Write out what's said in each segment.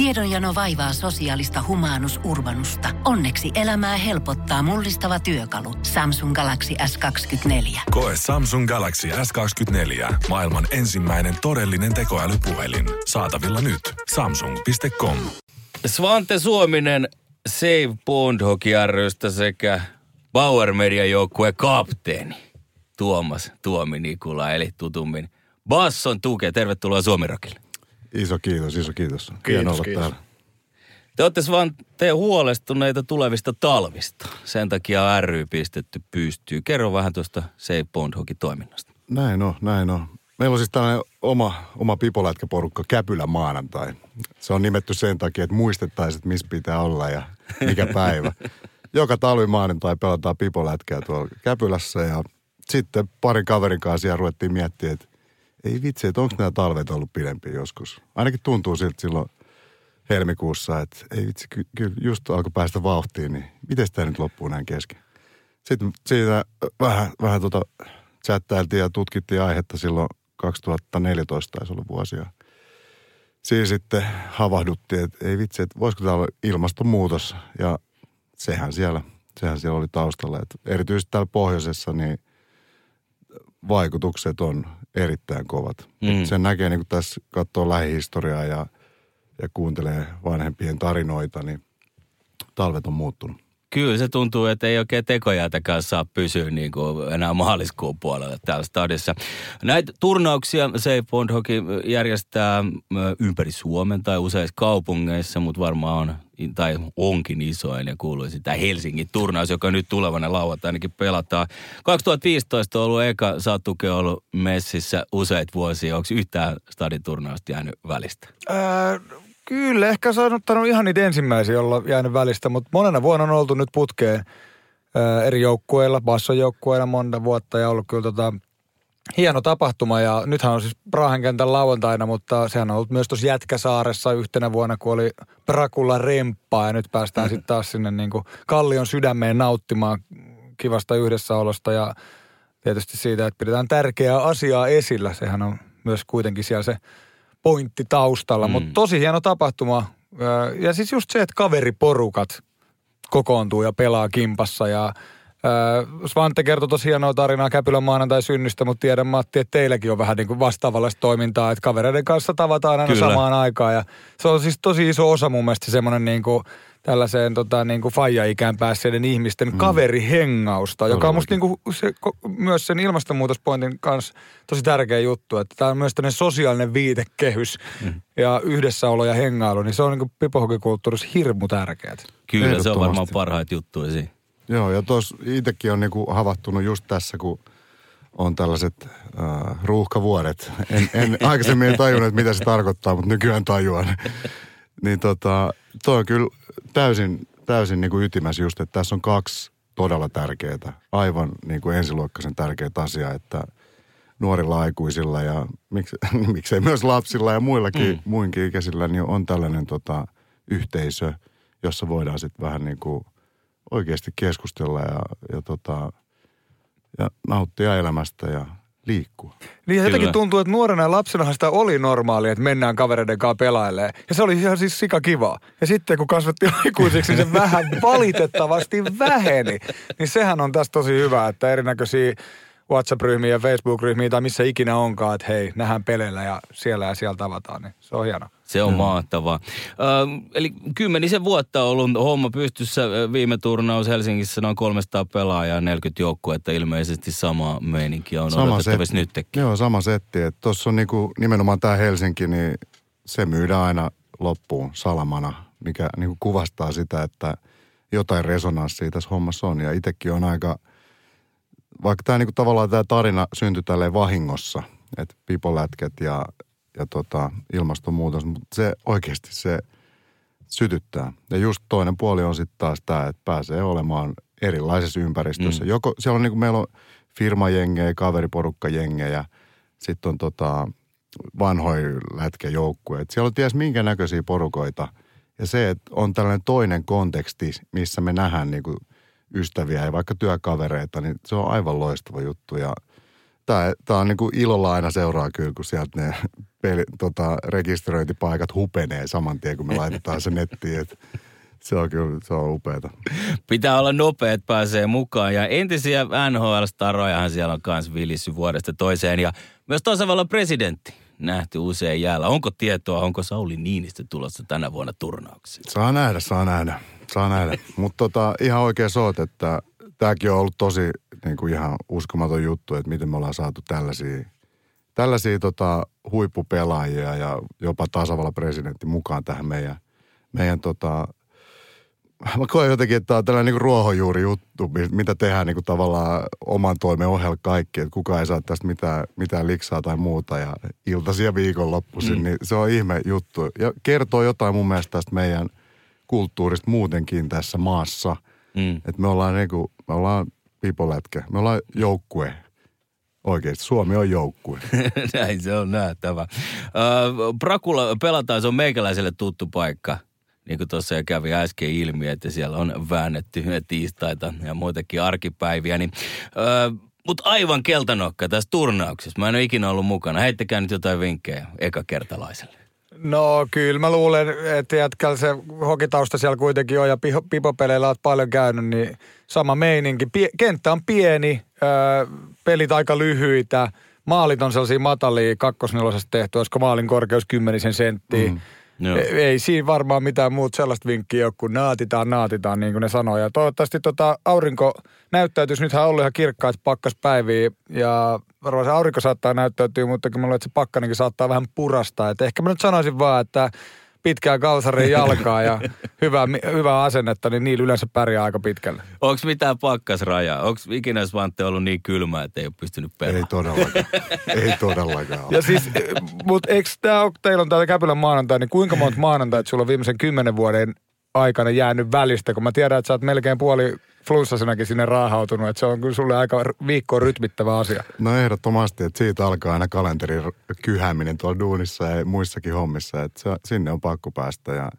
Tiedonjano vaivaa sosiaalista humanus urbanusta. Onneksi elämää helpottaa mullistava työkalu. Samsung Galaxy S24. Koe Samsung Galaxy S24. Maailman ensimmäinen todellinen tekoälypuhelin. Saatavilla nyt. Samsung.com. Svante Suominen Save Bond Hockey rystä sekä Bauer Media joukkueen kapteeni Tuomas Tuomi Nikula, eli tutummin Basson Tuke. Tervetuloa Suomirokille. Iso kiitos, iso kiitos. Kiitos, olla kiitos. täällä. Te olette vaan te huolestuneita tulevista talvista. Sen takia ry pistetty pystyy. Kerro vähän tuosta Save Bond Hockey toiminnasta. Näin on, näin on. Meillä on siis tällainen oma, oma pipolätkäporukka Käpylä maanantai. Se on nimetty sen takia, että muistettaisiin, että missä pitää olla ja mikä päivä. Joka talvi maanantai pelataan pipolätkää tuolla Käpylässä ja sitten parin kaverin kanssa siellä ruvettiin miettimään, että ei vitsi, että onko nämä talvet ollut pidempiä joskus. Ainakin tuntuu siltä silloin helmikuussa, että ei vitsi, kyllä ky- just alkoi päästä vauhtiin, niin miten tämä nyt loppuu näin kesken? Sitten siitä vähän, vähän tota chattailtiin ja tutkittiin aihetta silloin 2014 taisi olla vuosia. Siinä sitten havahduttiin, että ei vitsi, että voisiko tämä olla ilmastonmuutos. Ja sehän siellä, sehän siellä oli taustalla. Että erityisesti täällä pohjoisessa niin vaikutukset on erittäin kovat. Mm. Sen näkee, niin kun tässä katsoo lähihistoriaa ja, ja kuuntelee vanhempien tarinoita, niin talvet on muuttunut. Kyllä se tuntuu, että ei oikein tekojäätäkään saa pysyä niin kuin enää maaliskuun puolella täällä stadissa. Näitä turnauksia se Bond Hockey järjestää ympäri Suomen tai useissa kaupungeissa, mutta varmaan on tai onkin isoin ja kuuluisi tämä Helsingin turnaus, joka nyt tulevana lauantaina ainakin pelataan. 2015 on ollut eka Satuke ollut messissä useita vuosia. Onko yhtään stadin turnausta jäänyt välistä? Ää, Kyllä, ehkä se on ottanut ihan niitä ensimmäisiä, olla jäänyt välistä, mutta monena vuonna on oltu nyt putkeen ää, eri joukkueilla, bassojoukkueilla monta vuotta ja ollut kyllä tota, hieno tapahtuma ja nythän on siis Prahan kentän lauantaina, mutta sehän on ollut myös tuossa Jätkäsaaressa yhtenä vuonna, kun oli Prakulla remppaa ja nyt päästään mm-hmm. sitten taas sinne niin kuin Kallion sydämeen nauttimaan kivasta yhdessäolosta ja tietysti siitä, että pidetään tärkeää asiaa esillä. Sehän on myös kuitenkin siellä se pointti taustalla, mm. mutta tosi hieno tapahtuma. Ja siis just se, että kaveriporukat kokoontuu ja pelaa kimpassa ja Svante kertoi tosi hienoa tarinaa Käpylän maanantai synnystä, mutta tiedän Matti, että teilläkin on vähän niin kuin vastaavallista toimintaa, että kavereiden kanssa tavataan aina Kyllä. samaan aikaan. Ja se on siis tosi iso osa mun mielestä semmoinen niin kuin – tällaiseen tota, niin kuin faija-ikään päässeiden ihmisten mm. kaverihengausta, joka on musta niin kuin se, myös sen ilmastonmuutospointin kanssa tosi tärkeä juttu, että tämä on myös tämmöinen sosiaalinen viitekehys mm. ja yhdessäolo ja hengailu, niin se on niin kuin pipohokikulttuurissa hirmu tärkeää. Kyllä, se on varmaan parhaita juttuja siinä. Joo, ja tuossa itsekin on niin kuin havahtunut just tässä, kun on tällaiset äh, ruuhkavuodet. En, en aikaisemmin tajunnut, mitä se tarkoittaa, mutta nykyään tajuan. niin tota, toi on kyllä täysin, täysin niin kuin ytimässä just, että tässä on kaksi todella tärkeää, aivan niin kuin ensiluokkaisen tärkeää asiaa, että nuorilla aikuisilla ja miksi, miksei myös lapsilla ja muillakin, mm. muinkin ikäisillä, niin on tällainen tota, yhteisö, jossa voidaan sitten vähän niin kuin oikeasti keskustella ja, ja, tota, ja nauttia elämästä ja liikkua. Niin ja jotenkin tuntuu, että nuorena ja lapsena sitä oli normaali, että mennään kavereiden kanssa pelailemaan. Ja se oli ihan siis sika kiva. Ja sitten kun kasvatti aikuisiksi, niin se vähän valitettavasti väheni. Niin sehän on tässä tosi hyvä, että erinäköisiä WhatsApp-ryhmiä ja Facebook-ryhmiä tai missä ikinä onkaan, että hei, nähdään peleillä ja siellä ja siellä tavataan, niin se on hienoa. Se on mm. mahtavaa. Äh, eli kymmenisen vuotta on ollut homma pystyssä. Viime turnaus Helsingissä noin 300 pelaajaa, 40 joukkuetta. Ilmeisesti sama meininki on sama odotettavissa nytkin. Joo, sama setti. Tuossa on niinku, nimenomaan tämä Helsinki, niin se myydään aina loppuun salamana, mikä niinku kuvastaa sitä, että jotain resonanssia tässä hommassa on. Ja itsekin on aika – vaikka tämä niinku tavallaan tämä tarina syntyi tälleen vahingossa, että pipolätket ja, ja tota, ilmastonmuutos, mutta se oikeasti se sytyttää. Ja just toinen puoli on sitten taas tämä, että pääsee olemaan erilaisessa ympäristössä. Mm. Joko, siellä on niinku, meillä on firmajengejä, kaveriporukkajengejä, sitten on tota, vanhoja lätkäjoukkueet. Siellä on ties minkä näköisiä porukoita. Ja se, että on tällainen toinen konteksti, missä me nähdään niin kuin ystäviä ja vaikka työkavereita, niin se on aivan loistava juttu. Ja Tää, tää on niinku ilolla aina seuraa kyllä, kun sieltä ne peli, tota, rekisteröintipaikat hupenee saman tien, kun me laitetaan se nettiin. Et se on kyllä, se on upeeta. Pitää olla nopea, että pääsee mukaan. Ja entisiä NHL-starojahan siellä on kans vilissy vuodesta toiseen. Ja myös tasavallan presidentti nähty usein jäällä. Onko tietoa, onko Sauli Niinistö tulossa tänä vuonna turnauksiin? Saa nähdä, saa nähdä, saa nähdä. Mutta tota, ihan oikein soot, että tämäkin on ollut tosi niin kuin ihan uskomaton juttu, että miten me ollaan saatu tällaisia, tällaisia tota, huippupelaajia ja jopa tasavallan presidentti mukaan tähän meidän, meidän tota, mä koen jotenkin, että tämä on tällainen niin ruohonjuuri juttu, mitä tehdään niin kuin tavallaan oman toimen ohella kaikki, että kukaan ei saa tästä mitään, mitään liksaa tai muuta ja iltaisia viikonloppuisin, mm. niin se on ihme juttu. Ja kertoo jotain mun mielestä tästä meidän kulttuurista muutenkin tässä maassa. Mm. Että me ollaan niin kuin, me ollaan pipolätkä, me ollaan joukkue. Oikeasti, Suomi on joukkue. Näin se on nähtävä. Uh, Prakula pelataan, se on meikäläiselle tuttu paikka – niin kuin tuossa jo kävi äsken ilmi, että siellä on väännetty tiistaita ja muitakin arkipäiviä. Niin, öö, mutta aivan keltanokka tässä turnauksessa. Mä en ole ikinä ollut mukana. Heittäkää nyt jotain vinkkejä ekakertalaiselle. No kyllä mä luulen, että jätkällä se hokitausta siellä kuitenkin on ja pipopeleillä olet paljon käynyt, niin sama meininki. Pie- kenttä on pieni, öö, pelit aika lyhyitä, maalit on sellaisia matalia kakkosnelosesta tehty, olisiko maalin korkeus kymmenisen senttiä. Mm Joo. Ei, ei siinä varmaan mitään muuta sellaista vinkkiä ole, kun naatitaan, naatitaan, niin kuin ne sanoo. Ja toivottavasti tota aurinko näyttäytyisi, nythän on ollut ihan kirkkaat pakkaspäiviä ja varmaan se aurinko saattaa näyttäytyä, mutta kyllä mä luulen, että se pakkanenkin saattaa vähän purastaa. Et ehkä mä nyt sanoisin vaan, että pitkää kalsarin jalkaa ja hyvää, hyvää asennetta, niin niillä yleensä pärjää aika pitkälle. Onko mitään pakkasrajaa? Onko ikinä Svante ollut niin kylmä, että ei ole pystynyt pelaamaan? Ei todellakaan. ei todellakaan. Ja siis, mutta eikö tämä ole, teillä on täällä Käpylän maanantai, niin kuinka monta maanantai, että sulla on viimeisen kymmenen vuoden aikana jäänyt välistä, kun mä tiedän, että sä oot melkein puoli flunssasenakin sinne raahautunut, että se on kyllä sulle aika viikkoon rytmittävä asia. No ehdottomasti, että siitä alkaa aina kalenterin kyhääminen tuolla duunissa ja muissakin hommissa, että sinne on pakko päästä ja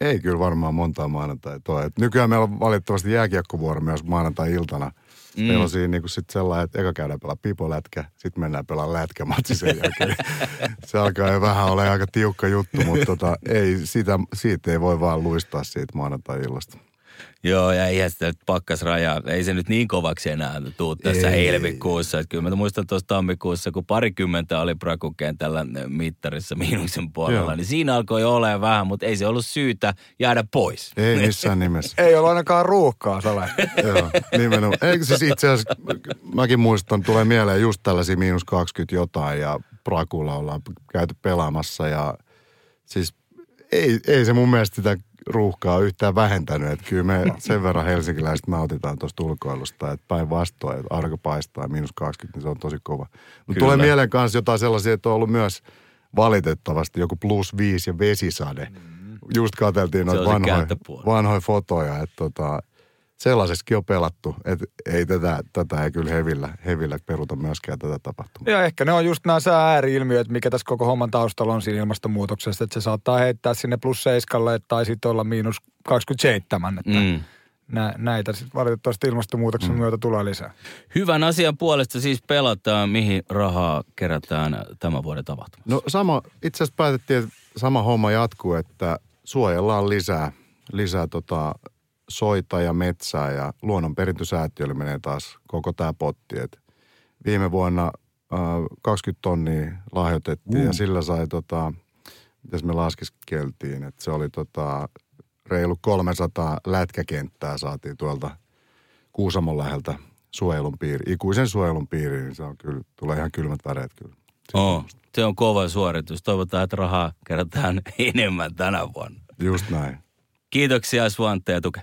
ei kyllä varmaan montaa maanantai toi. Nykyään meillä on valitettavasti jääkiekkovuoro myös maanantai-iltana. Mm. Meillä on siinä niinku sit sellainen, että eka käydään pelaa pipolätkä, sitten mennään pelaa lätkämatsi sen jälkeen. se alkaa jo vähän olla aika tiukka juttu, mutta tota, ei, siitä, siitä ei voi vaan luistaa siitä maanantai-illasta. Joo, ja eihän sitä pakkasrajaa, ei se nyt niin kovaksi enää tuu tässä ei. helmikuussa. Että kyllä mä muistan tuossa tammikuussa, kun parikymmentä oli tällä mittarissa miinuksen puolella, Joo. niin siinä alkoi olemaan vähän, mutta ei se ollut syytä jäädä pois. Ei missään nimessä. ei ollut ainakaan ruuhkaa, Sale. Joo, nimenomaan. Eikö siis itse asiassa, mäkin muistan, tulee mieleen just tällaisia miinus 20 jotain ja Prakulla ollaan käyty pelaamassa ja siis ei, ei se mun mielestä sitä ruuhkaa yhtään vähentänyt. Että kyllä me sen verran helsinkiläiset nautitaan tuosta ulkoilusta, että päinvastoin, että arko paistaa miinus 20, niin se on tosi kova. Mutta tulee mieleen kanssa jotain sellaisia, että on ollut myös valitettavasti joku plus viisi ja vesisade. Mm. Just katseltiin noita vanhoja, vanhoja fotoja, että tota, sellaisessakin on pelattu, että ei tätä, tätä ei kyllä hevillä, hevillä peruta myöskään tätä tapahtumaa. Ja ehkä ne on just nämä sää-ääri-ilmiöt, mikä tässä koko homman taustalla on siinä ilmastonmuutoksessa, että se saattaa heittää sinne plus seiskalle tai sitten olla miinus 27, että mm. nä, näitä sitten valitettavasti ilmastonmuutoksen mm. myötä tulee lisää. Hyvän asian puolesta siis pelataan, mihin rahaa kerätään tämän vuoden tapahtumassa? No sama, itse asiassa päätettiin, että sama homma jatkuu, että suojellaan lisää, lisää tota soita ja metsää ja luonnonperintösäätiölle menee taas koko tämä potti. Et viime vuonna äh, 20 tonnia lahjoitettiin uh. ja sillä sai tota, mitäs me laskiskeltiin, että se oli tota, reilu 300 lätkäkenttää saatiin tuolta Kuusamon läheltä suojelun piiri, ikuisen suojelun piiriin, niin se on kyllä, tulee ihan kylmät väreet kyllä. Oh, se on kova suoritus. Toivotaan, että rahaa kerätään enemmän tänä vuonna. Just näin. Kiitoksia Svante ja Tuke.